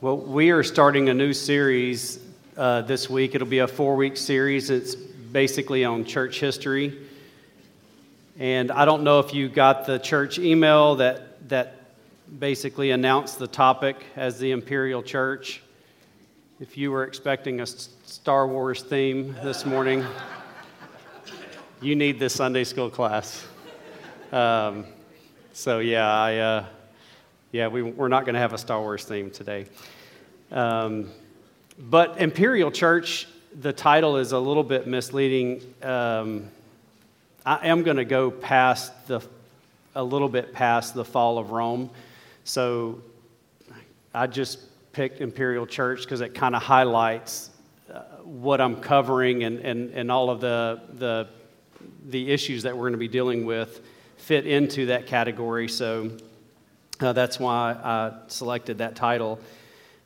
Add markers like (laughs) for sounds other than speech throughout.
Well, we are starting a new series uh, this week. It'll be a four week series. It's basically on church history. And I don't know if you got the church email that, that basically announced the topic as the Imperial Church. If you were expecting a Star Wars theme this morning, you need this Sunday school class. Um, so, yeah, I. Uh, yeah, we, we're not going to have a Star Wars theme today. Um, but Imperial Church, the title is a little bit misleading. Um, I am going to go past the, a little bit past the fall of Rome. So I just picked Imperial Church because it kind of highlights uh, what I'm covering and, and, and all of the, the, the issues that we're going to be dealing with fit into that category. So uh, that's why I selected that title.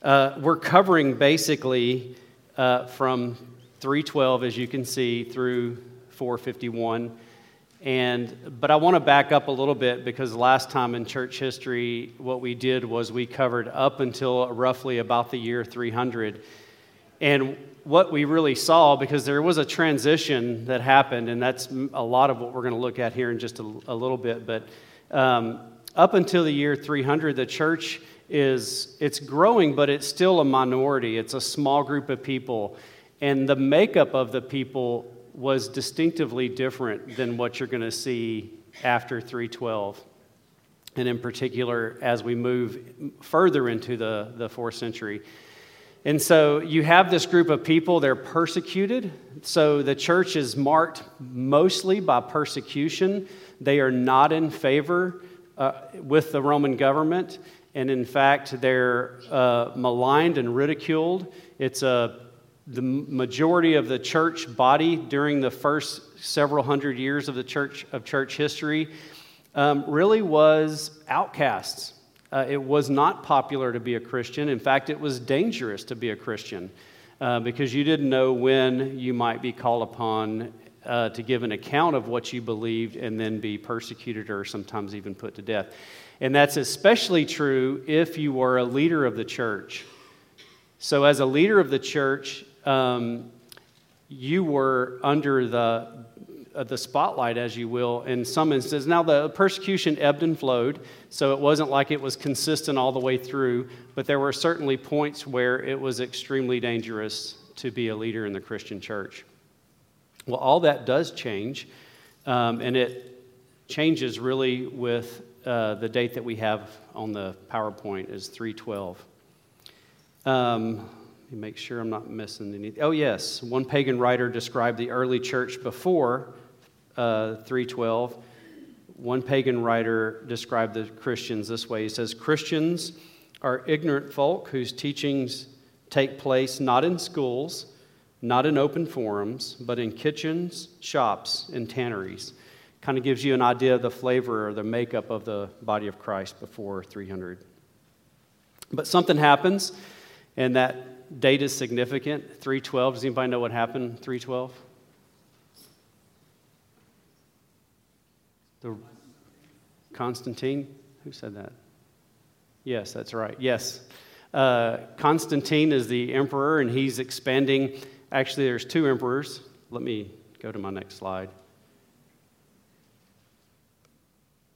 Uh, we're covering basically uh, from 312, as you can see, through 451. And, but I want to back up a little bit because last time in church history, what we did was we covered up until roughly about the year 300. And what we really saw, because there was a transition that happened, and that's a lot of what we're going to look at here in just a, a little bit. But um, up until the year 300, the church is it's growing, but it's still a minority. It's a small group of people, and the makeup of the people was distinctively different than what you're going to see after 312 and in particular as we move further into the, the fourth century. And so you have this group of people, they're persecuted. So the church is marked mostly by persecution. They are not in favor uh, with the Roman government, and in fact, they're uh, maligned and ridiculed. It's a the majority of the church body during the first several hundred years of the church of church history um, really was outcasts. Uh, it was not popular to be a Christian. In fact, it was dangerous to be a Christian uh, because you didn't know when you might be called upon uh, to give an account of what you believed and then be persecuted or sometimes even put to death. And that's especially true if you were a leader of the church. So, as a leader of the church, um, you were under the, uh, the spotlight, as you will, in some instances. Now, the persecution ebbed and flowed, so it wasn't like it was consistent all the way through, but there were certainly points where it was extremely dangerous to be a leader in the Christian church. Well, all that does change, um, and it changes really with uh, the date that we have on the PowerPoint is 312. Um, let me make sure I'm not missing anything. Oh, yes, one pagan writer described the early church before uh, 312. One pagan writer described the Christians this way. He says, Christians are ignorant folk whose teachings take place not in schools not in open forums, but in kitchens, shops, and tanneries. Kind of gives you an idea of the flavor or the makeup of the body of Christ before 300. But something happens, and that date is significant. 312. Does anybody know what happened 312? The Constantine? Who said that? Yes, that's right. Yes. Uh, Constantine is the emperor, and he's expanding Actually, there's two emperors. Let me go to my next slide.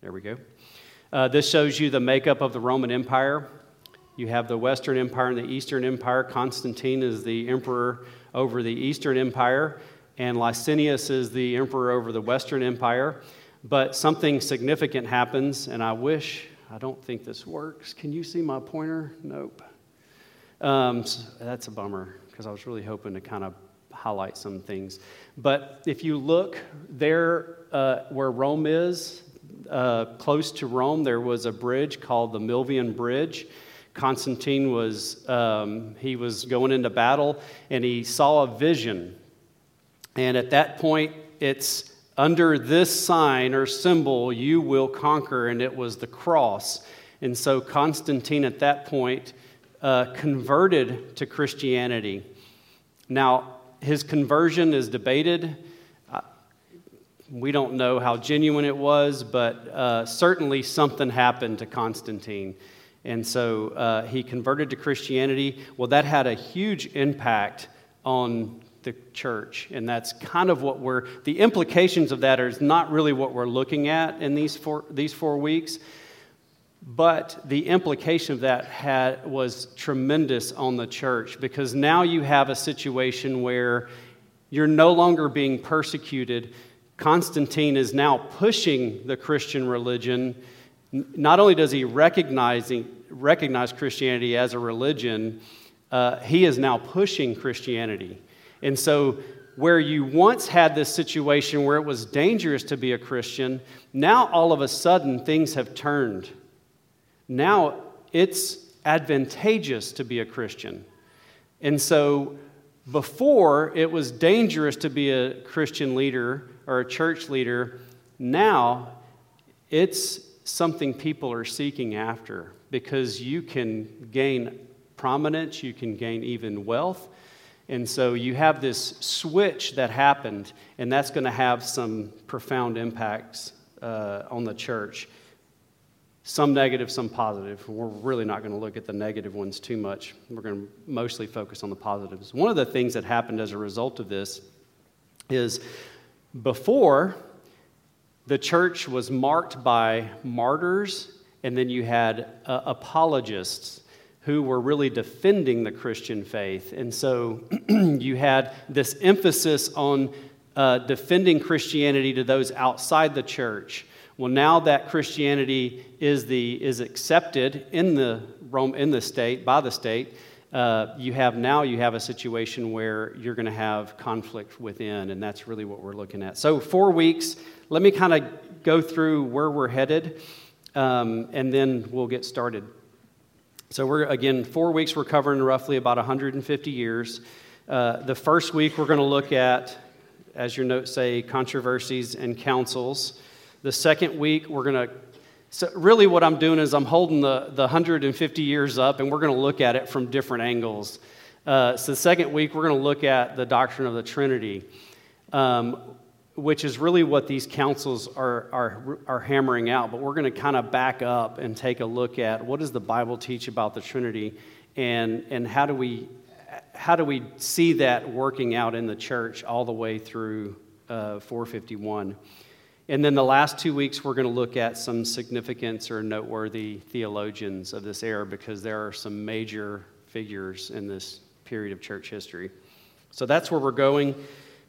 There we go. Uh, this shows you the makeup of the Roman Empire. You have the Western Empire and the Eastern Empire. Constantine is the emperor over the Eastern Empire, and Licinius is the emperor over the Western Empire. But something significant happens, and I wish, I don't think this works. Can you see my pointer? Nope. Um, so that's a bummer because I was really hoping to kind of highlight some things. But if you look there uh, where Rome is, uh, close to Rome, there was a bridge called the Milvian Bridge. Constantine was, um, he was going into battle and he saw a vision. And at that point, it's under this sign or symbol, you will conquer, and it was the cross. And so Constantine at that point uh, converted to Christianity. Now, his conversion is debated. We don't know how genuine it was, but uh, certainly something happened to Constantine. And so uh, he converted to Christianity. Well, that had a huge impact on the church. And that's kind of what we're, the implications of that is not really what we're looking at in these four, these four weeks. But the implication of that had, was tremendous on the church because now you have a situation where you're no longer being persecuted. Constantine is now pushing the Christian religion. Not only does he recognize, recognize Christianity as a religion, uh, he is now pushing Christianity. And so, where you once had this situation where it was dangerous to be a Christian, now all of a sudden things have turned. Now it's advantageous to be a Christian. And so, before it was dangerous to be a Christian leader or a church leader, now it's something people are seeking after because you can gain prominence, you can gain even wealth, and so you have this switch that happened, and that's going to have some profound impacts uh, on the church. Some negative, some positive. We're really not going to look at the negative ones too much. We're going to mostly focus on the positives. One of the things that happened as a result of this is before the church was marked by martyrs, and then you had uh, apologists who were really defending the Christian faith. And so (clears throat) you had this emphasis on uh, defending Christianity to those outside the church. Well, now that Christianity is, the, is accepted in the, Rome, in the state, by the state, uh, you have now you have a situation where you're going to have conflict within, and that's really what we're looking at. So, four weeks. Let me kind of go through where we're headed, um, and then we'll get started. So, we're again, four weeks, we're covering roughly about 150 years. Uh, the first week, we're going to look at, as your notes say, controversies and councils. The second week, we're going to, so really what I'm doing is I'm holding the, the 150 years up and we're going to look at it from different angles. Uh, so, the second week, we're going to look at the doctrine of the Trinity. Um, which is really what these councils are, are, are hammering out. But we're going to kind of back up and take a look at what does the Bible teach about the Trinity and, and how, do we, how do we see that working out in the church all the way through uh, 451. And then the last two weeks, we're going to look at some significance or noteworthy theologians of this era because there are some major figures in this period of church history. So that's where we're going.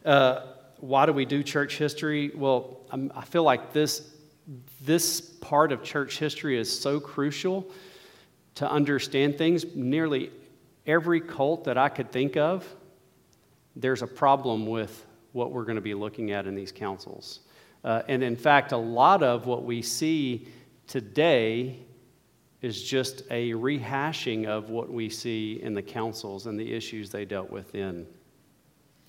Uh, why do we do church history? Well, I'm, i feel like this, this part of church history is so crucial to understand things. Nearly every cult that I could think of, there's a problem with what we're going to be looking at in these councils. Uh, and in fact, a lot of what we see today is just a rehashing of what we see in the councils and the issues they dealt with then.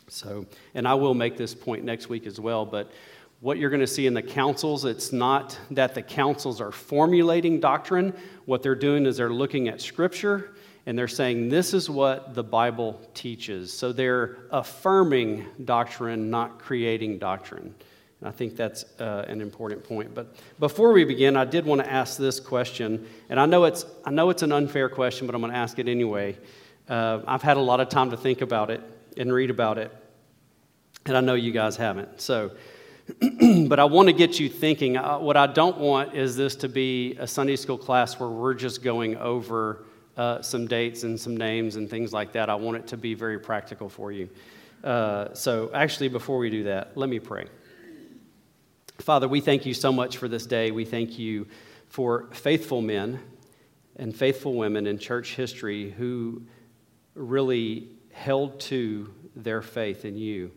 So, and I will make this point next week as well, but what you're going to see in the councils, it's not that the councils are formulating doctrine. What they're doing is they're looking at Scripture and they're saying, this is what the Bible teaches. So they're affirming doctrine, not creating doctrine. And I think that's uh, an important point. But before we begin, I did want to ask this question, and I know it's, I know it's an unfair question, but I'm going to ask it anyway. Uh, I've had a lot of time to think about it and read about it. And I know you guys haven't. So, (clears throat) but I want to get you thinking. Uh, what I don't want is this to be a Sunday school class where we're just going over uh, some dates and some names and things like that. I want it to be very practical for you. Uh, so, actually, before we do that, let me pray. Father, we thank you so much for this day. We thank you for faithful men and faithful women in church history who really held to their faith in you.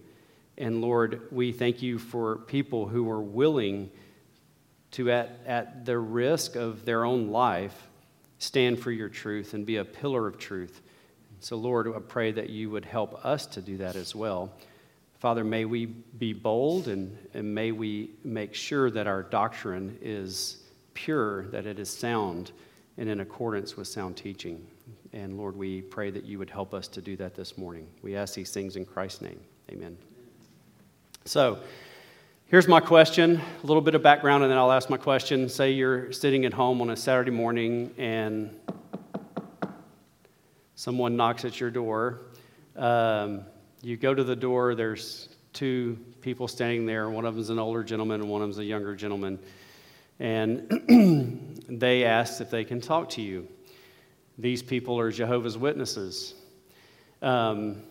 And Lord, we thank you for people who are willing to, at, at the risk of their own life, stand for your truth and be a pillar of truth. So, Lord, I pray that you would help us to do that as well. Father, may we be bold and, and may we make sure that our doctrine is pure, that it is sound, and in accordance with sound teaching. And Lord, we pray that you would help us to do that this morning. We ask these things in Christ's name. Amen. So, Here's my question a little bit of background, and then I'll ask my question. Say you're sitting at home on a Saturday morning and someone knocks at your door. Um, you go to the door, there's two people standing there. One of them's an older gentleman, and one of them's a younger gentleman. And (clears throat) they ask if they can talk to you. These people are Jehovah's Witnesses. Um,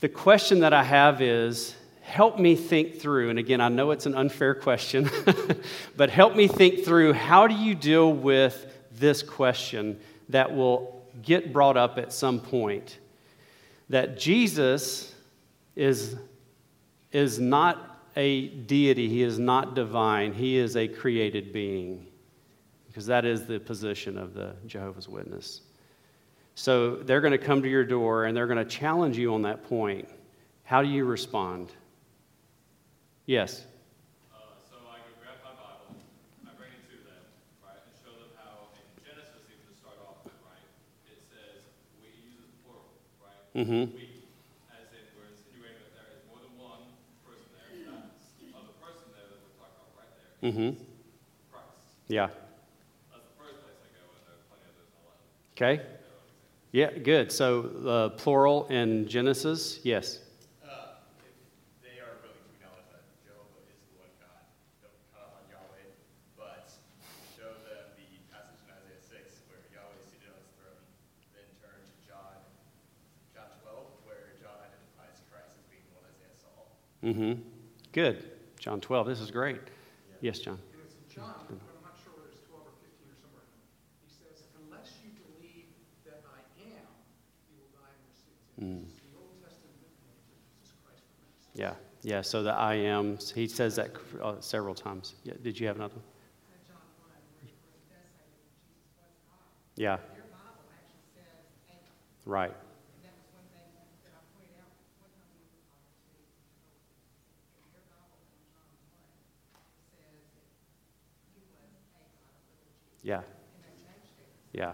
the question that I have is help me think through, and again, I know it's an unfair question, (laughs) but help me think through how do you deal with this question that will get brought up at some point? That Jesus is, is not a deity, he is not divine, he is a created being, because that is the position of the Jehovah's Witness. So they're going to come to your door and they're going to challenge you on that point. How do you respond? Yes. Uh, so I could grab my Bible, I bring it to them, right, and show them how in Genesis, even to start off with, right, it says we use plural, right? Mm-hmm. We, as in we're insinuating that there is more than one person there. That other person there that we're talking about right there is Mm-hmm. Christ. Yeah. That's the first place I go, and there are plenty of those in Yeah. Okay. Yeah, good. So uh, plural in Genesis, yes. Uh, if they are willing to acknowledge that Jehovah is the one God, don't cut off on Yahweh, but show them the passage in Isaiah 6 where Yahweh is seated on his throne, then turn to John, John 12, where John identifies Christ as being the one Isaiah saw. Mm-hmm. Good. John 12. This is great. Yes, John. And John, but I'm not sure whether it's 12 or 15 or somewhere. He says, unless you believe that I am, you will die in your sins. And the Old Testament Jesus Christ. Yeah. Yeah. So the I am, he says that uh, several times. Yeah. Did you have another? one? in John 1, where where it does say that Jesus was God. Yeah. Your Bible actually says Abel, Right. and that was one thing that I pointed out, what time you were talking to In your Bible in John 1, it says that he was a God of little g, Yeah. Yeah.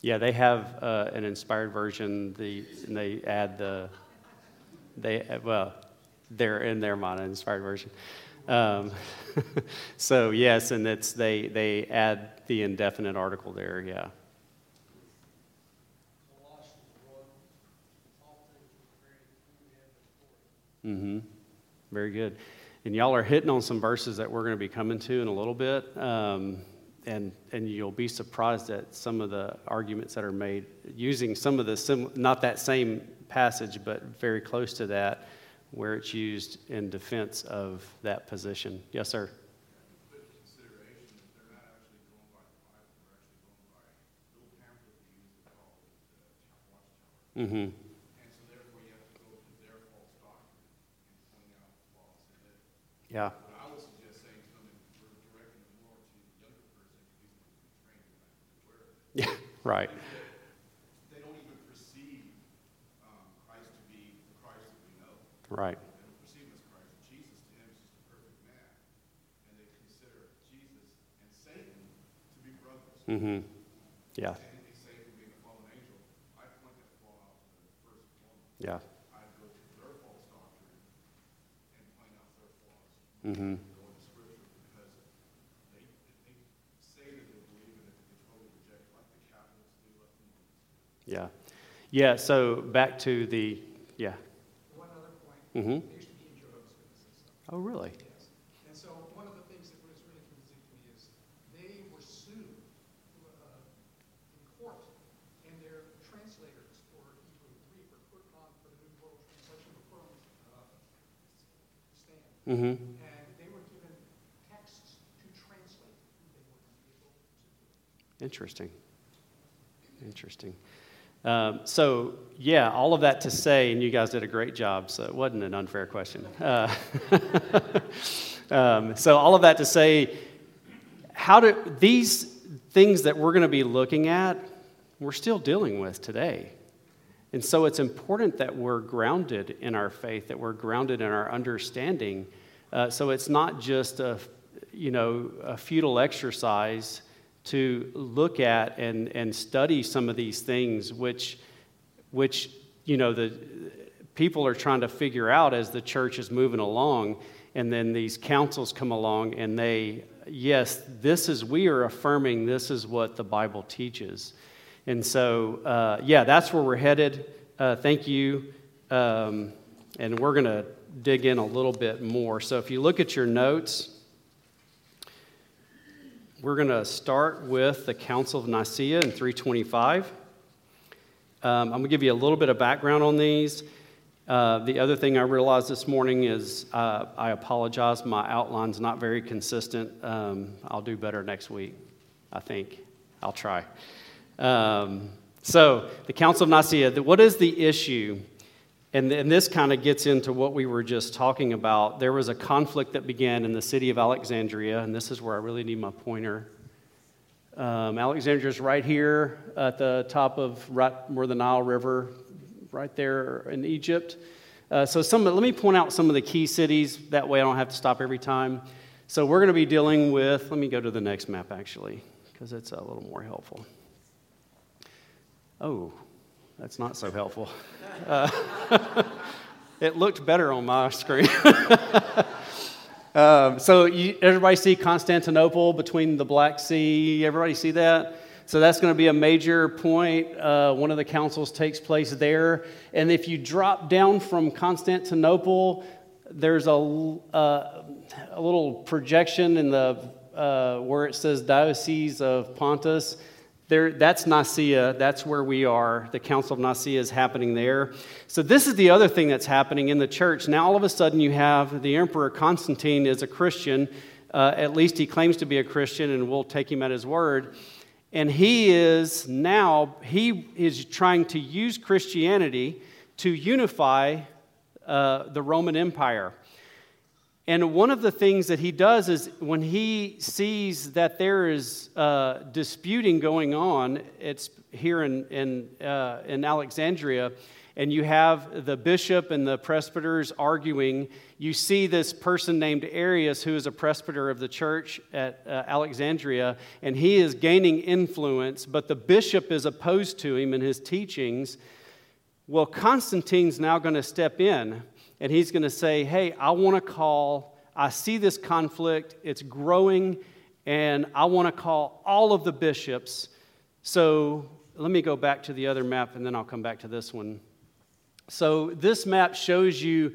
Yeah, they have uh, an inspired version. The and they add the they well, they're in their an inspired version. Um, (laughs) so yes, and it's they they add the indefinite article there. Yeah. Mm-hmm. Very good. And y'all are hitting on some verses that we're going to be coming to in a little bit. Um, and, and you'll be surprised at some of the arguments that are made using some of the, sim- not that same passage, but very close to that, where it's used in defense of that position. Yes, sir. But consideration Yeah. (laughs) Right. They don't even perceive um, Christ to be the Christ that we know. Right. They don't perceive him as Christ. Jesus to him is just a perfect man. And they consider Jesus and Satan to be brothers. Mm-hmm. Yeah. And they say him being a fallen angel. I point that flaw out to the first woman. Yeah. I go to their false doctrine and point out their flaws. Mm-hmm. Go into scripture because they, they say that they believe in it, but they totally reject it, like the Catholics do, like the Mormons do. Yeah. Yeah. So back to the, yeah. One other point, Mm-hmm. I used to be Jehovah's Witnesses. Oh, really? Yes. And so one of the things that was really convincing to me is they were sued uh, in court, and their translators for Hebrew, Greek, were put on, for the New World Translation, put uh, stand. Mm-hmm. And they were given texts to translate they were going to be able to do. Interesting. Interesting. Um, so, yeah, all of that to say, and you guys did a great job, so it wasn't an unfair question. Uh, (laughs) um, so, all of that to say, how do these things that we're going to be looking at, we're still dealing with today. And so, it's important that we're grounded in our faith, that we're grounded in our understanding. Uh, so, it's not just a, you know, a futile exercise to look at and, and study some of these things, which, which you know, the people are trying to figure out as the church is moving along. And then these councils come along and they, yes, this is, we are affirming this is what the Bible teaches. And so, uh, yeah, that's where we're headed. Uh, thank you. Um, and we're going to dig in a little bit more. So if you look at your notes, we're going to start with the Council of Nicaea in 325. Um, I'm going to give you a little bit of background on these. Uh, the other thing I realized this morning is uh, I apologize. My outline's not very consistent. Um, I'll do better next week, I think. I'll try. Um, so, the Council of Nicaea, what is the issue? And, and this kind of gets into what we were just talking about. There was a conflict that began in the city of Alexandria, and this is where I really need my pointer. Um, Alexandria is right here at the top of right where the Nile River right there in Egypt. Uh, so some, let me point out some of the key cities. That way I don't have to stop every time. So we're going to be dealing with, let me go to the next map actually, because it's a little more helpful. Oh, that's not so helpful. Uh, (laughs) it looked better on my screen. (laughs) um, so you, everybody see Constantinople between the Black Sea? Everybody see that? So that's going to be a major point. Uh, one of the councils takes place there. And if you drop down from Constantinople, there's a, uh, a little projection in the uh, where it says Diocese of Pontus. There, that's Nicaea. That's where we are. The Council of Nicaea is happening there. So, this is the other thing that's happening in the church. Now, all of a sudden, you have the Emperor Constantine is a Christian. Uh, at least he claims to be a Christian, and we'll take him at his word. And he is now, he is trying to use Christianity to unify uh, the Roman Empire. And one of the things that he does is when he sees that there is uh, disputing going on, it's here in, in, uh, in Alexandria, and you have the bishop and the presbyters arguing. You see this person named Arius, who is a presbyter of the church at uh, Alexandria, and he is gaining influence, but the bishop is opposed to him in his teachings. Well, Constantine's now going to step in, and he's going to say, Hey, I want to call, I see this conflict, it's growing, and I want to call all of the bishops. So let me go back to the other map, and then I'll come back to this one. So, this map shows you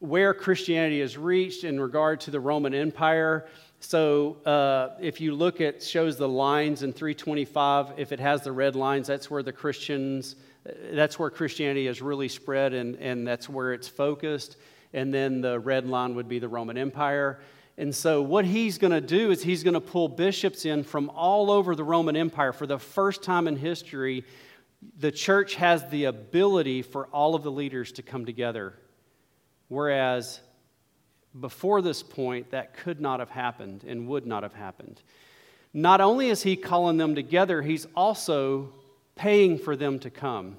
where Christianity has reached in regard to the Roman Empire. So, uh, if you look at shows the lines in 325, if it has the red lines, that's where the Christians, that's where Christianity has really spread, and, and that's where it's focused. And then the red line would be the Roman Empire. And so, what he's going to do is he's going to pull bishops in from all over the Roman Empire for the first time in history the church has the ability for all of the leaders to come together. Whereas before this point, that could not have happened and would not have happened. Not only is he calling them together, he's also paying for them to come.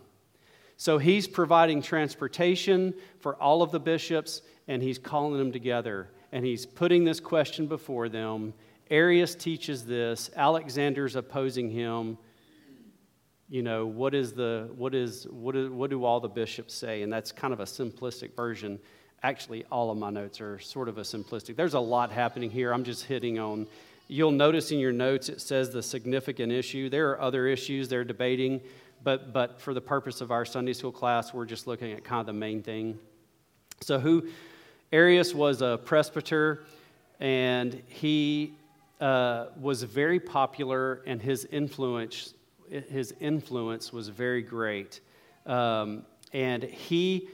So he's providing transportation for all of the bishops, and he's calling them together. And he's putting this question before them. Arius teaches this, Alexander's opposing him you know what is the what is what is what do all the bishops say and that's kind of a simplistic version actually all of my notes are sort of a simplistic there's a lot happening here i'm just hitting on you'll notice in your notes it says the significant issue. There are other issues they're debating but but for the purpose of our sunday school class we're just looking at kind of the main thing. So who arius was a presbyter and he uh, was very popular and his influence his influence was very great. Um, and he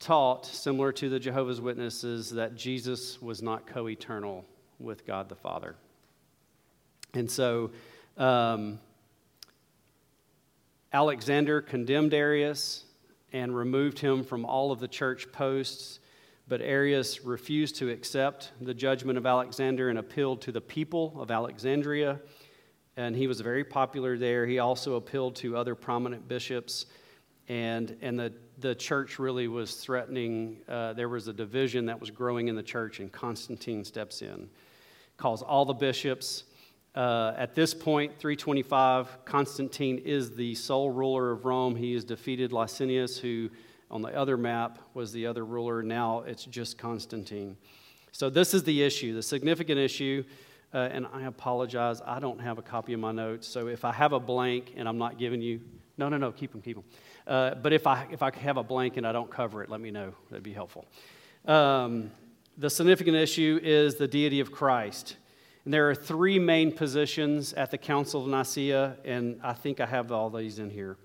taught, similar to the Jehovah's Witnesses, that Jesus was not co eternal with God the Father. And so um, Alexander condemned Arius and removed him from all of the church posts. But Arius refused to accept the judgment of Alexander and appealed to the people of Alexandria and he was very popular there. He also appealed to other prominent bishops, and, and the, the church really was threatening. Uh, there was a division that was growing in the church, and Constantine steps in, calls all the bishops. Uh, at this point, 325, Constantine is the sole ruler of Rome. He has defeated Licinius, who On the other map was the other ruler. Now it's just Constantine. So this is the issue, the significant issue. Uh, and I apologize, I don't have a copy of my notes. So if I have a blank and I'm not giving you, no, no, no, keep them, keep them. Uh, but if I, if I have a blank and I don't cover it, let me know. That'd be helpful. Um, the significant issue is the deity of Christ. And there are three main positions at the Council of Nicaea, and I think I have all these in here.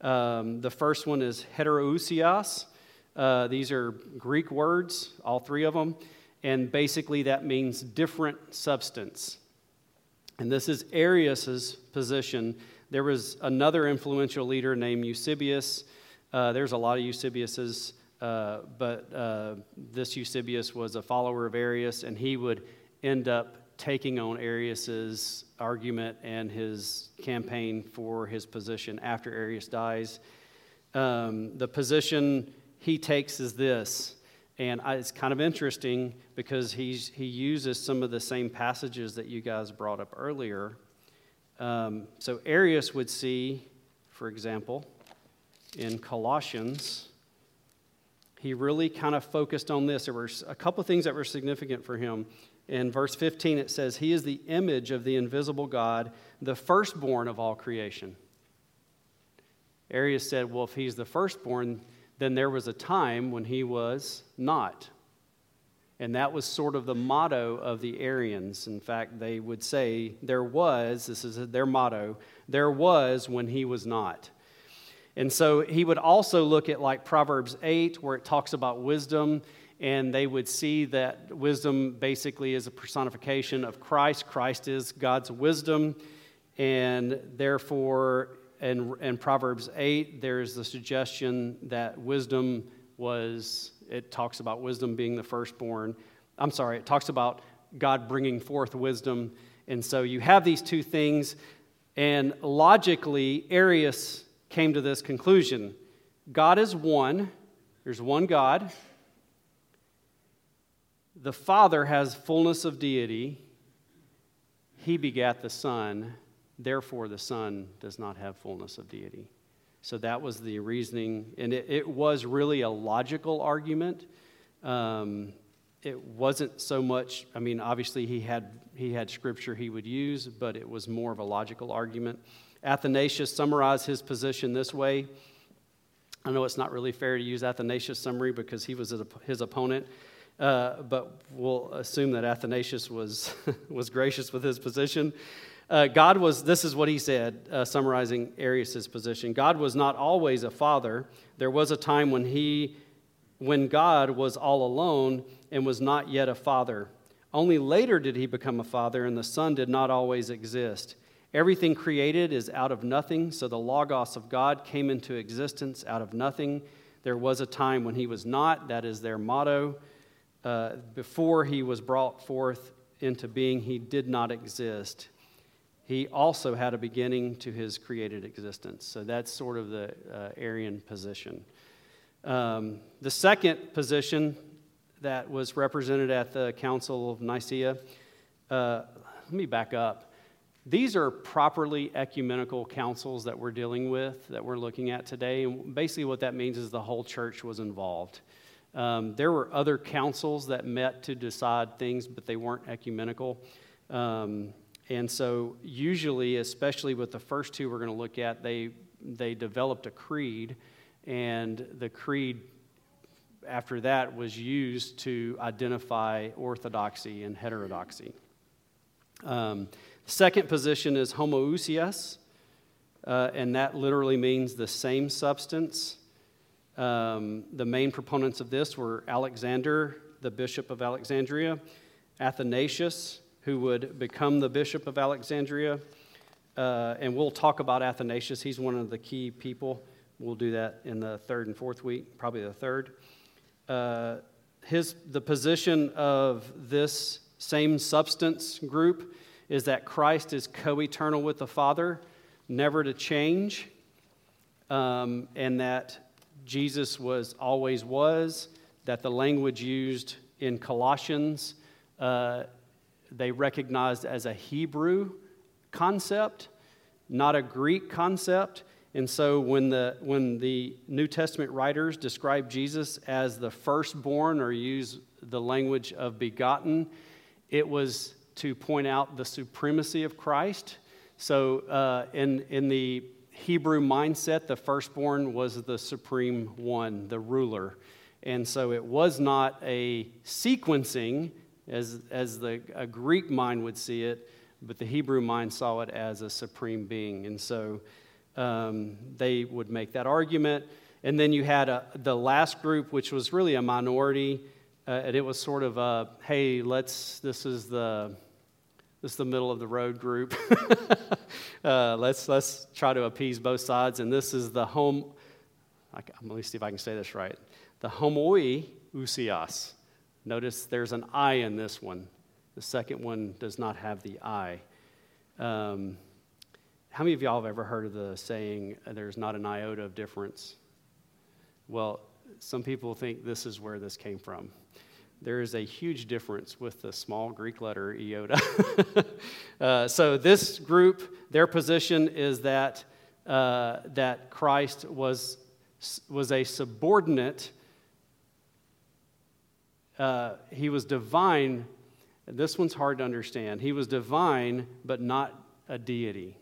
Um, the first one is heteroousios. Uh, these are Greek words, all three of them, and basically that means different substance. And this is Arius's position. There was another influential leader named Eusebius. Uh, there's a lot of Eusebiuses, uh, but uh, this Eusebius was a follower of Arius, and he would end up taking on Arius's argument and his campaign for his position after Arius dies. Um, the position he takes is this, and I, it's kind of interesting because he's, he uses some of the same passages that you guys brought up earlier. Um, so Arius would see, for example, in Colossians, he really kind of focused on this. There were a couple of things that were significant for him. In verse 15, it says, He is the image of the invisible God, the firstborn of all creation. Arius said, Well, if he's the firstborn, then there was a time when he was not. And that was sort of the motto of the Arians. In fact, they would say, There was, this is their motto, there was when he was not. And so he would also look at like Proverbs 8, where it talks about wisdom, and they would see that wisdom basically is a personification of Christ. Christ is God's wisdom, and therefore, in, in Proverbs 8, there's the suggestion that wisdom was, it talks about wisdom being the firstborn. I'm sorry, it talks about God bringing forth wisdom. And so you have these two things, and logically, Arius came to this conclusion God is one, there's one God. The Father has fullness of deity. He begat the Son, therefore, the Son does not have fullness of deity. So that was the reasoning, and it, it was really a logical argument. Um, it wasn't so much, I mean, obviously he had, he had scripture he would use, but it was more of a logical argument. Athanasius summarized his position this way. I know it's not really fair to use Athanasius' summary because he was his opponent, uh, but we'll assume that Athanasius was, (laughs) was gracious with his position. Uh, God was, this is what he said, uh, summarizing Arius' position God was not always a father. There was a time when he, when God was all alone and was not yet a father. Only later did he become a father, and the son did not always exist. Everything created is out of nothing, so the Logos of God came into existence out of nothing. There was a time when he was not, that is their motto. Uh, before he was brought forth into being, he did not exist. He also had a beginning to his created existence. So that's sort of the uh, Arian position. Um, the second position that was represented at the Council of Nicaea, uh, let me back up. These are properly ecumenical councils that we're dealing with, that we're looking at today. And basically, what that means is the whole church was involved. Um, there were other councils that met to decide things, but they weren't ecumenical. Um, and so, usually, especially with the first two we're going to look at, they, they developed a creed, and the creed after that was used to identify orthodoxy and heterodoxy. Um, second position is homoousios, uh, and that literally means the same substance. Um, the main proponents of this were Alexander, the bishop of Alexandria, Athanasius, who would become the bishop of Alexandria. Uh, and we'll talk about Athanasius. He's one of the key people. We'll do that in the third and fourth week, probably the third. Uh, his, the position of this same substance group is that Christ is co eternal with the Father, never to change, um, and that Jesus was always was, that the language used in Colossians uh, they recognized as a Hebrew concept, not a Greek concept, And so when the, when the New Testament writers describe Jesus as the firstborn or use the language of begotten, it was to point out the supremacy of Christ. So uh, in, in the Hebrew mindset, the firstborn was the supreme one, the ruler. And so it was not a sequencing as, as the, a Greek mind would see it, but the Hebrew mind saw it as a supreme being. And so um, they would make that argument. And then you had a, the last group, which was really a minority, uh, and it was sort of a, hey, let's, this is the, this is the middle of the road group. (laughs) uh, let's, let's try to appease both sides. And this is the home, I, let me see if I can say this right. The homoi usias. Notice there's an I in this one. The second one does not have the I. Um, how many of y'all have ever heard of the saying, there's not an iota of difference? Well, some people think this is where this came from. There is a huge difference with the small Greek letter iota. (laughs) uh, so, this group, their position is that, uh, that Christ was, was a subordinate uh, he was divine. This one's hard to understand. He was divine, but not a deity.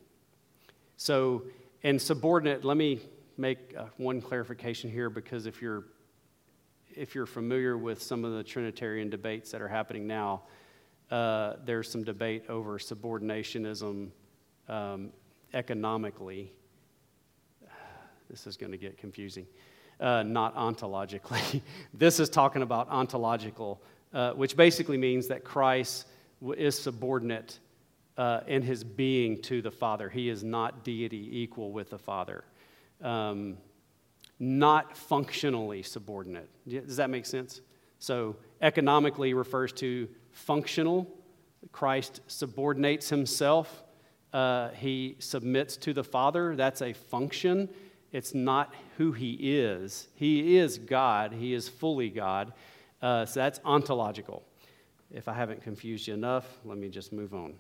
So, and subordinate, let me make uh, one clarification here because if you're if you're familiar with some of the Trinitarian debates that are happening now, uh, there's some debate over subordinationism um, economically. This is going to get confusing uh, not ontologically. (laughs) this is talking about ontological, uh, which basically means that Christ is subordinate uh, in his being to the Father. He is not deity equal with the Father. Um, not functionally subordinate. Does that make sense? So, economically refers to functional. Christ subordinates himself. Uh, he submits to the Father. That's a function. It's not who he is. He is God, he is fully God. Uh, so that's ontological. If I haven't confused you enough, let me just move on.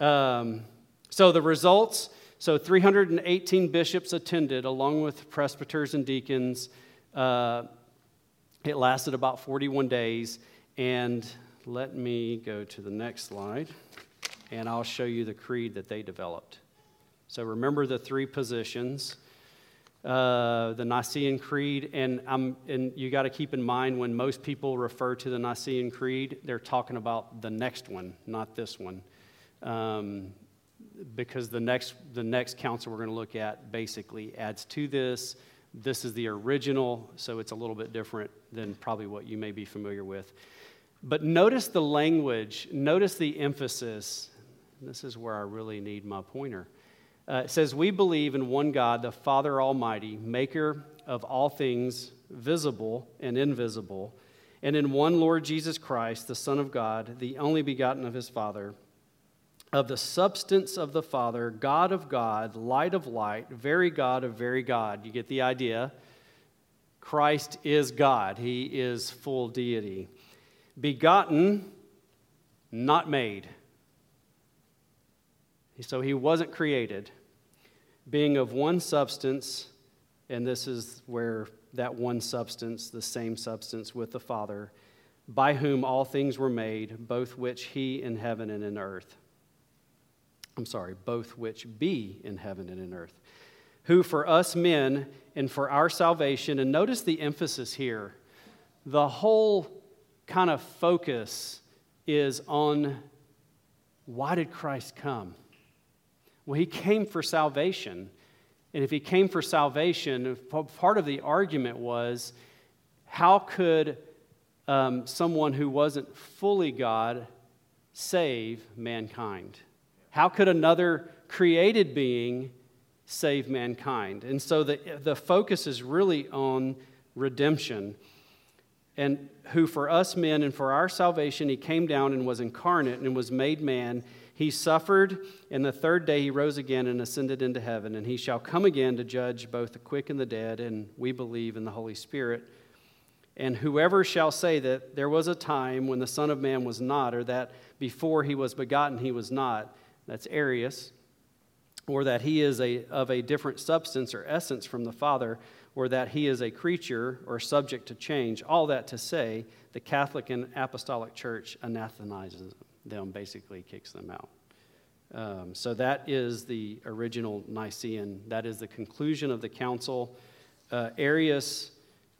Um, so the results so 318 bishops attended, along with presbyters and deacons. Uh, it lasted about 41 days. And let me go to the next slide, and I'll show you the creed that they developed. So remember the three positions uh, the Nicene Creed, and, I'm, and you got to keep in mind when most people refer to the Nicene Creed, they're talking about the next one, not this one. Um, because the next, the next council we're going to look at basically adds to this. This is the original, so it's a little bit different than probably what you may be familiar with. But notice the language, notice the emphasis. This is where I really need my pointer. Uh, it says, We believe in one God, the Father Almighty, maker of all things visible and invisible, and in one Lord Jesus Christ, the Son of God, the only begotten of his Father, of the substance of the Father, God of God, light of light, very God of very God. You get the idea. Christ is God, he is full deity. Begotten, not made. So he wasn't created being of one substance, and this is where that one substance, the same substance with the Father, by whom all things were made, both which he in heaven and in earth. I'm sorry, both which be in heaven and in earth. Who for us men and for our salvation, and notice the emphasis here, the whole kind of focus is on why did Christ come? Well, he came for salvation. And if he came for salvation, part of the argument was how could um, someone who wasn't fully God save mankind? How could another created being save mankind? And so the, the focus is really on redemption. And who for us men and for our salvation, he came down and was incarnate and was made man he suffered, and the third day he rose again and ascended into heaven, and he shall come again to judge both the quick and the dead, and we believe in the Holy Spirit. And whoever shall say that there was a time when the Son of Man was not, or that before he was begotten he was not, that's Arius. or that he is a, of a different substance or essence from the Father, or that he is a creature or subject to change. All that to say, the Catholic and Apostolic Church anathematizes them, basically kicks them out. Um, so that is the original Nicene. That is the conclusion of the council. Uh, Arius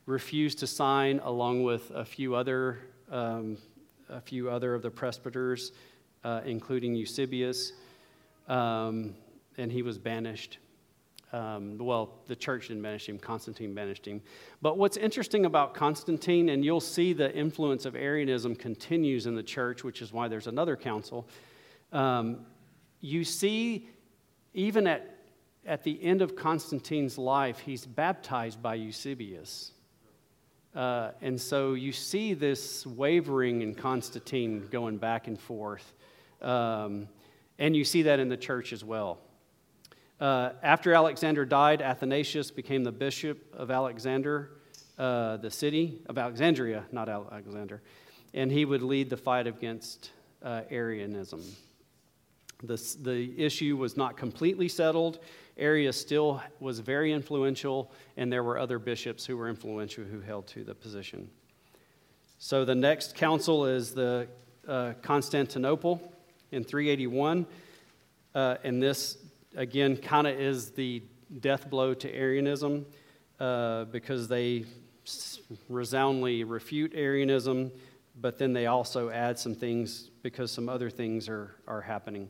refused to sign, along with a few other, um, a few other of the presbyters, uh, including Eusebius, um, and he was banished. Um, well, the church didn't banish him, Constantine banished him. But what's interesting about Constantine, and you'll see the influence of Arianism continues in the church, which is why there's another council. Um, you see, even at, at the end of Constantine's life, he's baptized by Eusebius. Uh, and so you see this wavering in Constantine going back and forth. Um, and you see that in the church as well. Uh, after Alexander died, Athanasius became the bishop of Alexander, uh, the city of Alexandria, not Alexander, and he would lead the fight against uh, Arianism. The, the issue was not completely settled. Arius still was very influential, and there were other bishops who were influential who held to the position. So the next council is the uh, Constantinople in 381, uh, and this again kind of is the death blow to Arianism uh, because they resoundly refute Arianism but then they also add some things because some other things are, are happening.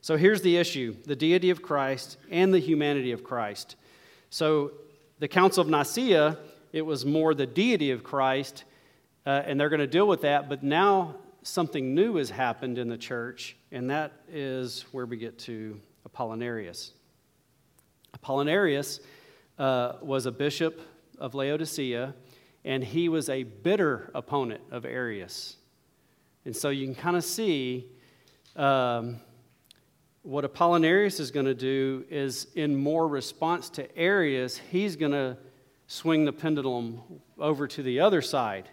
So here's the issue the deity of Christ and the humanity of Christ. So the Council of Nicaea, it was more the deity of Christ, uh, and they're going to deal with that, but now something new has happened in the church, and that is where we get to Apollinarius. Apollinarius uh, was a bishop of Laodicea and he was a bitter opponent of Arius. And so you can kind of see um, what Apollinarius is going to do is, in more response to Arius, he's going to swing the pendulum over to the other side.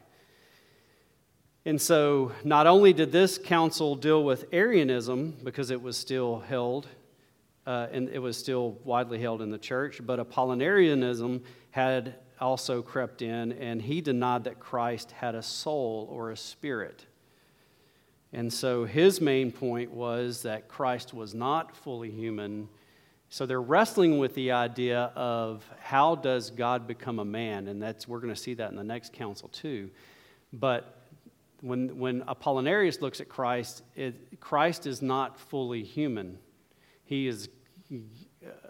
And so, not only did this council deal with Arianism because it was still held, uh, and it was still widely held in the church, but Apollinarianism had also crept in, and he denied that Christ had a soul or a spirit. And so his main point was that Christ was not fully human. So they're wrestling with the idea of how does God become a man? And that's we're going to see that in the next council too. But when, when Apollinarius looks at Christ, it, Christ is not fully human. He is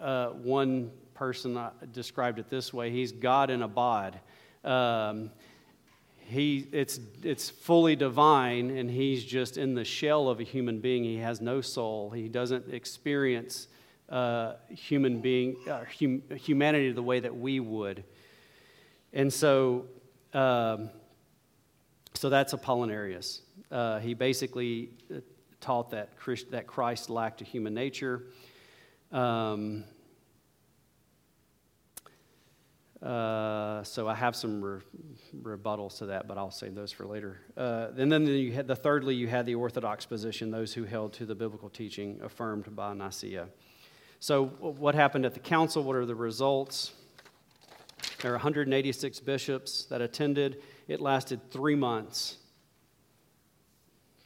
uh, one person described it this way He's God in a bod. Um, he, it's, it's fully divine, and he's just in the shell of a human being. He has no soul. He doesn't experience uh, human being, uh, hum, humanity the way that we would. And so, um, so that's Apollinarius. Uh, he basically uh, taught that, Christ, that Christ lacked a human nature. Um, uh, so I have some re- rebuttals to that, but I'll save those for later. Uh, and then you had the thirdly, you had the Orthodox position, those who held to the biblical teaching affirmed by Nicaea. So what happened at the council? What are the results? There are 186 bishops that attended. It lasted three months.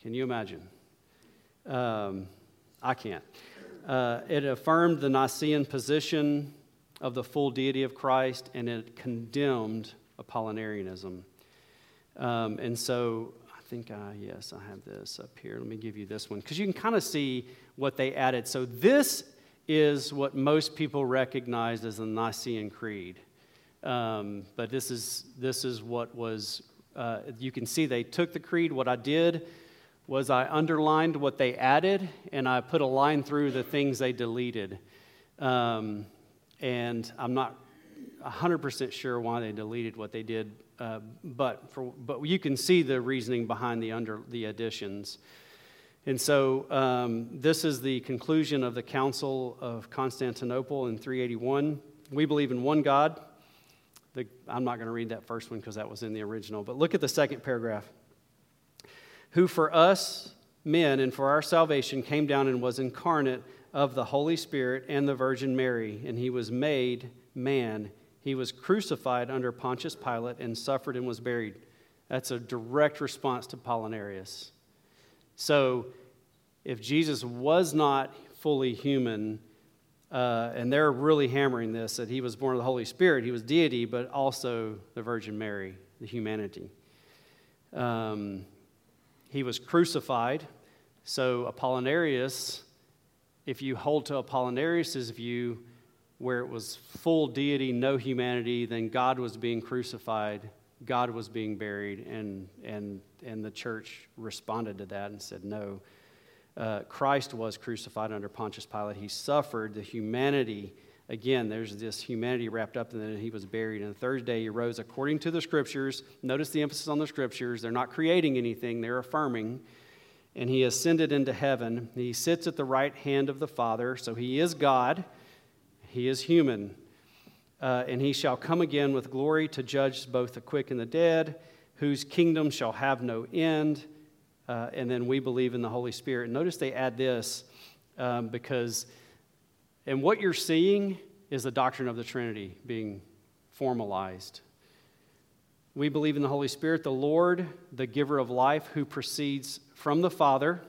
Can you imagine? Um, I can't. Uh, it affirmed the Nicene position of the full deity of Christ, and it condemned Apollinarianism. Um, and so I think, yes, I have this up here. Let me give you this one because you can kind of see what they added. So this is what most people recognize as the Nicene Creed. Um, but this is, this is what was, uh, you can see they took the creed. What I did was I underlined what they added and I put a line through the things they deleted. Um, and I'm not 100% sure why they deleted what they did, uh, but, for, but you can see the reasoning behind the, under, the additions. And so um, this is the conclusion of the Council of Constantinople in 381. We believe in one God. The, I'm not going to read that first one because that was in the original, but look at the second paragraph. Who for us men and for our salvation came down and was incarnate of the Holy Spirit and the Virgin Mary, and he was made man. He was crucified under Pontius Pilate and suffered and was buried. That's a direct response to Apollinarius. So, if Jesus was not fully human, uh, and they're really hammering this that he was born of the Holy Spirit, he was deity, but also the Virgin Mary, the humanity. Um, he was crucified. So, Apollinarius, if you hold to Apollinarius' view, where it was full deity, no humanity, then God was being crucified, God was being buried, and, and, and the church responded to that and said, no. Uh, Christ was crucified under Pontius Pilate. He suffered the humanity. Again, there's this humanity wrapped up, and then he was buried. And the third day he rose according to the scriptures. Notice the emphasis on the scriptures. They're not creating anything, they're affirming. And he ascended into heaven. He sits at the right hand of the Father, so he is God. He is human. Uh, and he shall come again with glory to judge both the quick and the dead, whose kingdom shall have no end. Uh, and then we believe in the Holy Spirit. Notice they add this um, because, and what you're seeing is the doctrine of the Trinity being formalized. We believe in the Holy Spirit, the Lord, the giver of life, who proceeds from the Father.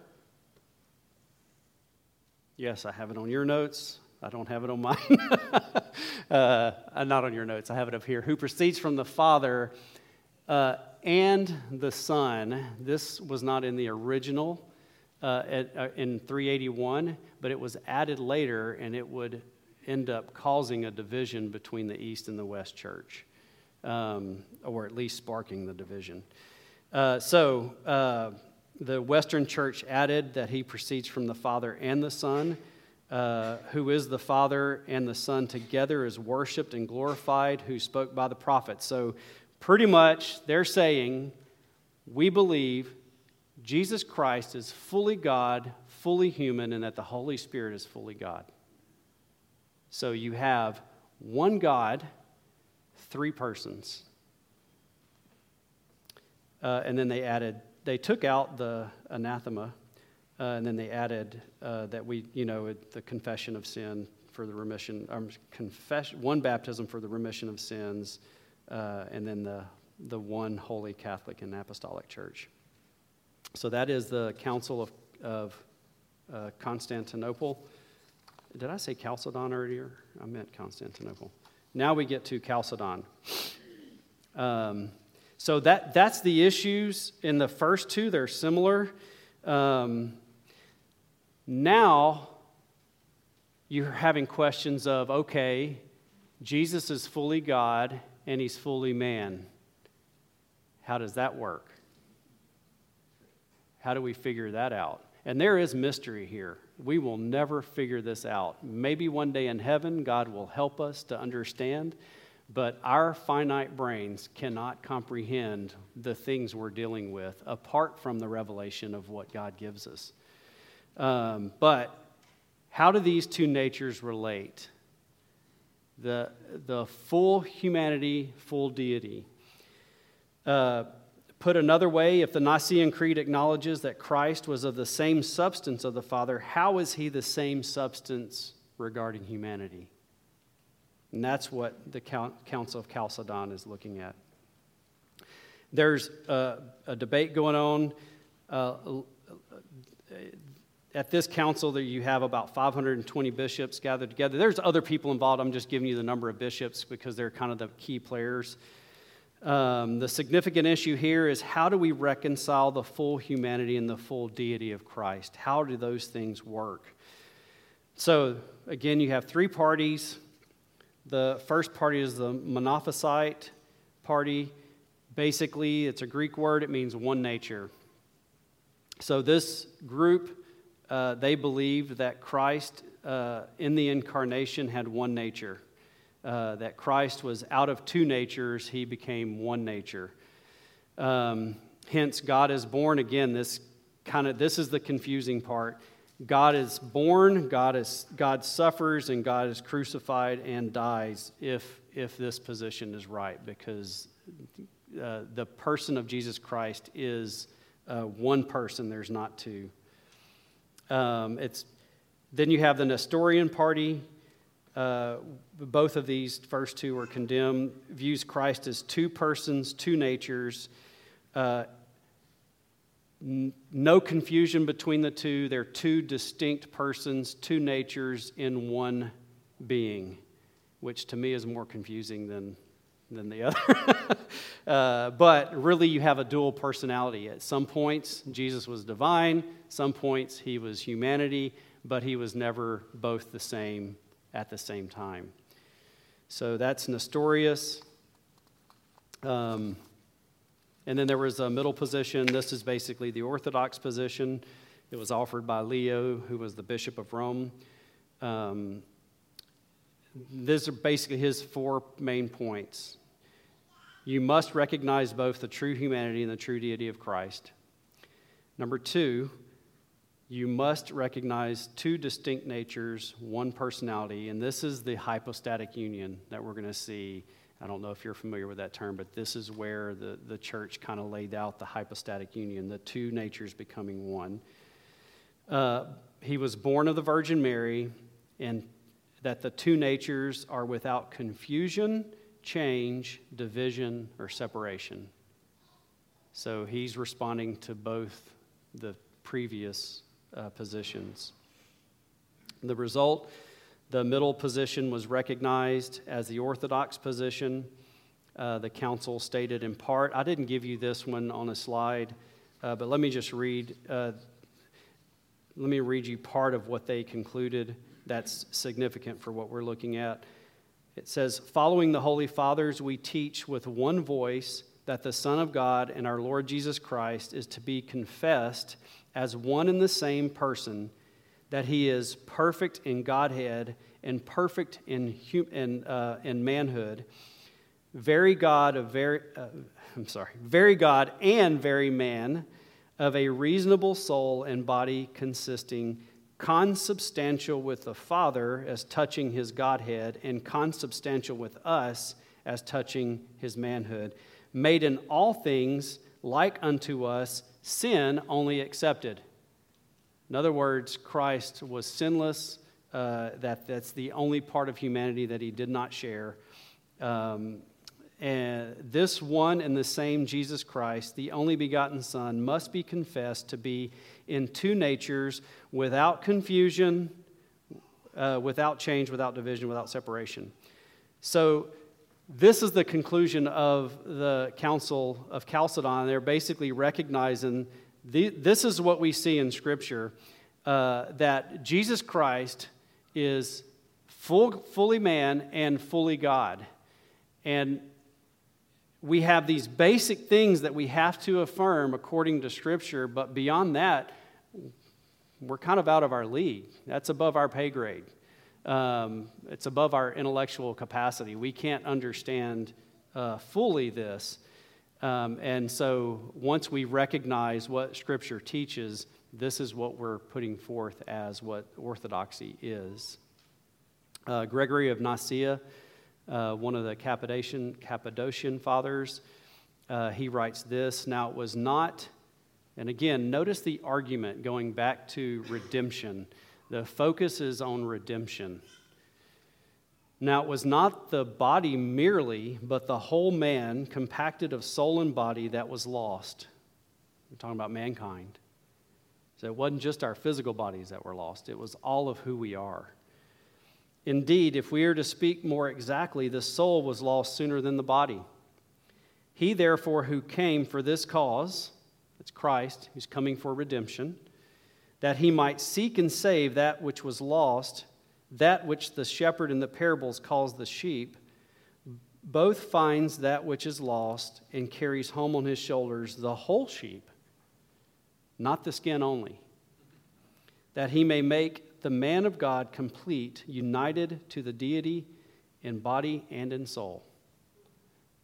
Yes, I have it on your notes. I don't have it on mine. (laughs) uh, not on your notes. I have it up here. Who proceeds from the Father uh, and the Son. This was not in the original uh, at, uh, in 381, but it was added later, and it would end up causing a division between the East and the West Church, um, or at least sparking the division. Uh, so uh, the Western Church added that he proceeds from the Father and the Son. Uh, who is the Father and the Son together, is worshiped and glorified, who spoke by the prophets. So, pretty much, they're saying, We believe Jesus Christ is fully God, fully human, and that the Holy Spirit is fully God. So, you have one God, three persons. Uh, and then they added, they took out the anathema uh, and then they added uh, that we, you know, the confession of sin for the remission, um, confession, one baptism for the remission of sins, uh, and then the, the one holy Catholic and Apostolic Church. So that is the Council of, of uh, Constantinople. Did I say Chalcedon earlier? I meant Constantinople. Now we get to Chalcedon. Um, so that, that's the issues in the first two. They're similar. Um, now, you're having questions of okay, Jesus is fully God and he's fully man. How does that work? How do we figure that out? And there is mystery here. We will never figure this out. Maybe one day in heaven, God will help us to understand, but our finite brains cannot comprehend the things we're dealing with apart from the revelation of what God gives us. Um, but how do these two natures relate? The, the full humanity, full deity. Uh, put another way, if the Nicene Creed acknowledges that Christ was of the same substance of the Father, how is he the same substance regarding humanity? And that's what the Council of Chalcedon is looking at. There's a, a debate going on. Uh, at this council that you have about 520 bishops gathered together there's other people involved. I'm just giving you the number of bishops because they're kind of the key players. Um, the significant issue here is how do we reconcile the full humanity and the full deity of christ? How do those things work? So again you have three parties. The first party is the monophysite party. Basically it's a greek word. It means one nature. So this group uh, they believed that Christ uh, in the incarnation had one nature, uh, that Christ was out of two natures, he became one nature. Um, hence, God is born again. This kind of this is the confusing part. God is born, God is God suffers, and God is crucified and dies if if this position is right, because uh, the person of Jesus Christ is uh, one person. There's not two. Um, it's Then you have the Nestorian party. Uh, both of these first two are condemned, views Christ as two persons, two natures. Uh, n- no confusion between the two. They're two distinct persons, two natures in one being, which to me is more confusing than, than the other. (laughs) uh, but really, you have a dual personality. At some points, Jesus was divine, some points, he was humanity, but he was never both the same at the same time. So that's Nestorius. Um, and then there was a middle position. This is basically the Orthodox position. It was offered by Leo, who was the Bishop of Rome. Um, these are basically his four main points. You must recognize both the true humanity and the true deity of Christ. Number two, you must recognize two distinct natures, one personality, and this is the hypostatic union that we're going to see. I don't know if you're familiar with that term, but this is where the, the church kind of laid out the hypostatic union, the two natures becoming one. Uh, he was born of the Virgin Mary, and that the two natures are without confusion, change, division, or separation. So he's responding to both the previous uh, positions. The result, the middle position was recognized as the orthodox position. Uh, the council stated in part, I didn't give you this one on a slide, uh, but let me just read. Uh, let me read you part of what they concluded that's significant for what we're looking at. It says, Following the Holy Fathers, we teach with one voice that the Son of God and our Lord Jesus Christ is to be confessed as one and the same person, that he is perfect in Godhead and perfect in, hum- in, uh, in manhood, very God of very, uh, I'm sorry, very God and very man of a reasonable soul and body consisting consubstantial with the Father as touching his Godhead, and consubstantial with us as touching his manhood, made in all things like unto us, sin only accepted. In other words, Christ was sinless. Uh, that, that's the only part of humanity that he did not share. Um, and this one and the same Jesus Christ, the only begotten Son, must be confessed to be in two natures without confusion, uh, without change, without division, without separation. So, this is the conclusion of the Council of Chalcedon. They're basically recognizing the, this is what we see in Scripture uh, that Jesus Christ is full, fully man and fully God. And we have these basic things that we have to affirm according to Scripture, but beyond that, we're kind of out of our league. That's above our pay grade. Um, it's above our intellectual capacity. We can't understand uh, fully this. Um, and so once we recognize what Scripture teaches, this is what we're putting forth as what orthodoxy is. Uh, Gregory of Nyssa, uh, one of the Cappadocian, Cappadocian fathers, uh, he writes this Now it was not, and again, notice the argument going back to redemption. The focus is on redemption. Now, it was not the body merely, but the whole man, compacted of soul and body, that was lost. We're talking about mankind. So it wasn't just our physical bodies that were lost, it was all of who we are. Indeed, if we are to speak more exactly, the soul was lost sooner than the body. He, therefore, who came for this cause, it's Christ, who's coming for redemption that he might seek and save that which was lost, that which the shepherd in the parables calls the sheep, both finds that which is lost and carries home on his shoulders the whole sheep, not the skin only, that he may make the man of God complete, united to the deity in body and in soul,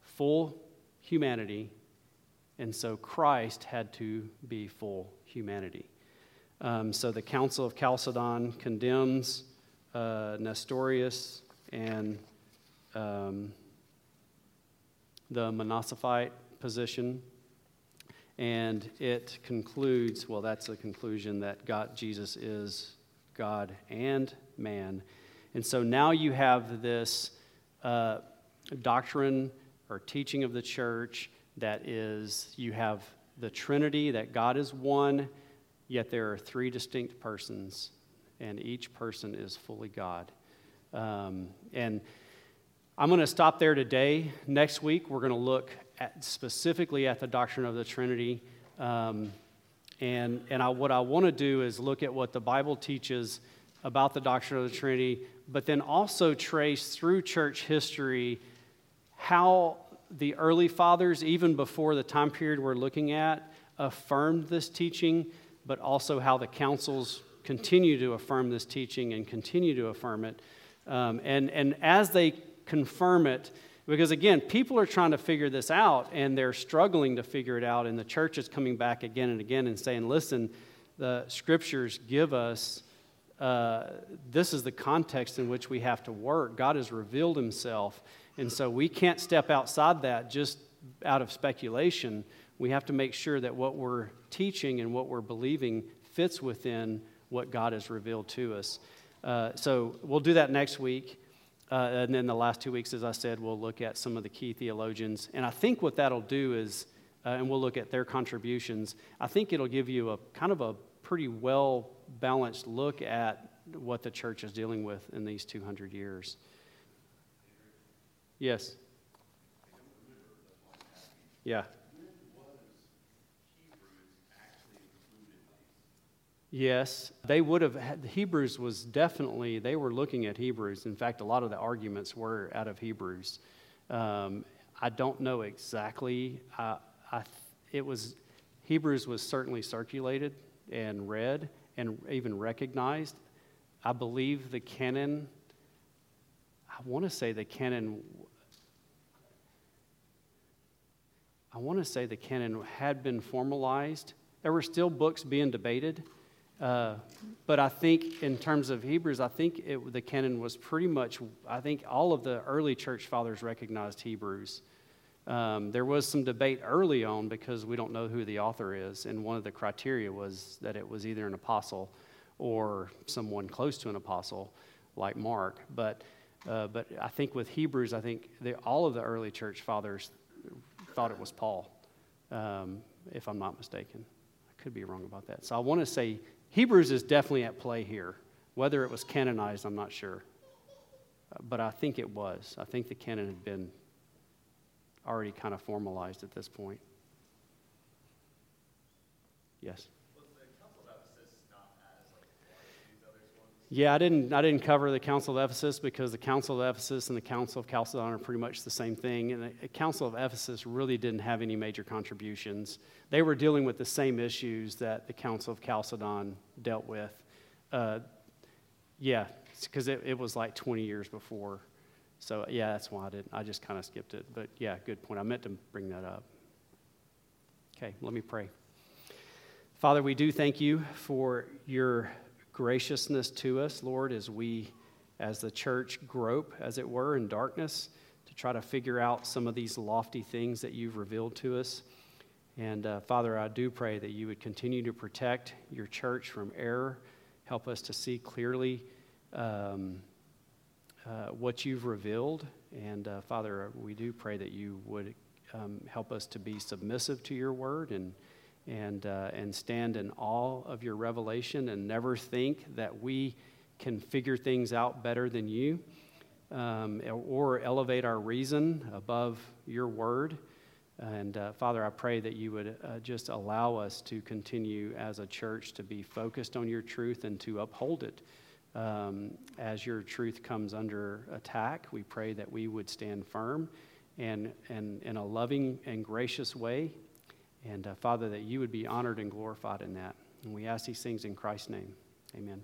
full humanity, and so Christ had to be full humanity. Um, so the Council of Chalcedon condemns uh, Nestorius and um, the monosophite position. And it concludes well, that's the conclusion that God, Jesus is God and man. And so now you have this uh, doctrine or teaching of the church that is, you have the Trinity, that God is one, yet there are three distinct persons, and each person is fully God. Um, and I'm going to stop there today. Next week, we're going to look at specifically at the doctrine of the Trinity. Um, and and I, what I want to do is look at what the Bible teaches about the doctrine of the Trinity, but then also trace through church history how the early fathers, even before the time period we're looking at, affirmed this teaching, but also how the councils continue to affirm this teaching and continue to affirm it. Um, and, and as they confirm it, because again, people are trying to figure this out and they're struggling to figure it out, and the church is coming back again and again and saying, listen, the scriptures give us uh, this is the context in which we have to work. God has revealed himself, and so we can't step outside that just out of speculation. We have to make sure that what we're teaching and what we're believing fits within what God has revealed to us. Uh, so we'll do that next week. Uh, and then the last two weeks, as I said, we'll look at some of the key theologians. And I think what that'll do is, uh, and we'll look at their contributions, I think it'll give you a kind of a pretty well balanced look at what the church is dealing with in these 200 years. Yes. Yeah. Yes, they would have had, Hebrews was definitely, they were looking at Hebrews. In fact, a lot of the arguments were out of Hebrews. Um, I don't know exactly. I, I, it was, Hebrews was certainly circulated and read and even recognized. I believe the canon, I want to say the canon, I want to say the canon had been formalized. There were still books being debated uh, but I think in terms of Hebrews, I think it, the canon was pretty much, I think all of the early church fathers recognized Hebrews. Um, there was some debate early on because we don't know who the author is, and one of the criteria was that it was either an apostle or someone close to an apostle, like Mark. But, uh, but I think with Hebrews, I think they, all of the early church fathers thought it was Paul, um, if I'm not mistaken. I could be wrong about that. So I want to say Hebrews is definitely at play here. Whether it was canonized, I'm not sure. Uh, but I think it was. I think the canon had been already kind of formalized at this point. Yes? Yeah, I didn't, I didn't cover the Council of Ephesus because the Council of Ephesus and the Council of Chalcedon are pretty much the same thing. And the Council of Ephesus really didn't have any major contributions. They were dealing with the same issues that the Council of Chalcedon dealt with. Uh, yeah, because it, it was like 20 years before. So, yeah, that's why I didn't. I just kind of skipped it. But, yeah, good point. I meant to bring that up. Okay, let me pray. Father, we do thank you for your graciousness to us, Lord, as we, as the church, grope, as it were, in darkness to try to figure out some of these lofty things that you've revealed to us. And uh, Father, I do pray that you would continue to protect your church from error. Help us to see clearly um, uh, what you've revealed. And uh, Father, we do pray that you would um, help us to be submissive to your word and and, uh, and stand in awe of your revelation and never think that we can figure things out better than you um, or elevate our reason above your word. And uh, Father, I pray that you would uh, just allow us to continue as a church to be focused on your truth and to uphold it. Um, as your truth comes under attack, we pray that we would stand firm and, and in a loving and gracious way and uh, Father, that you would be honored and glorified in that. And we ask these things in Christ's name. Amen.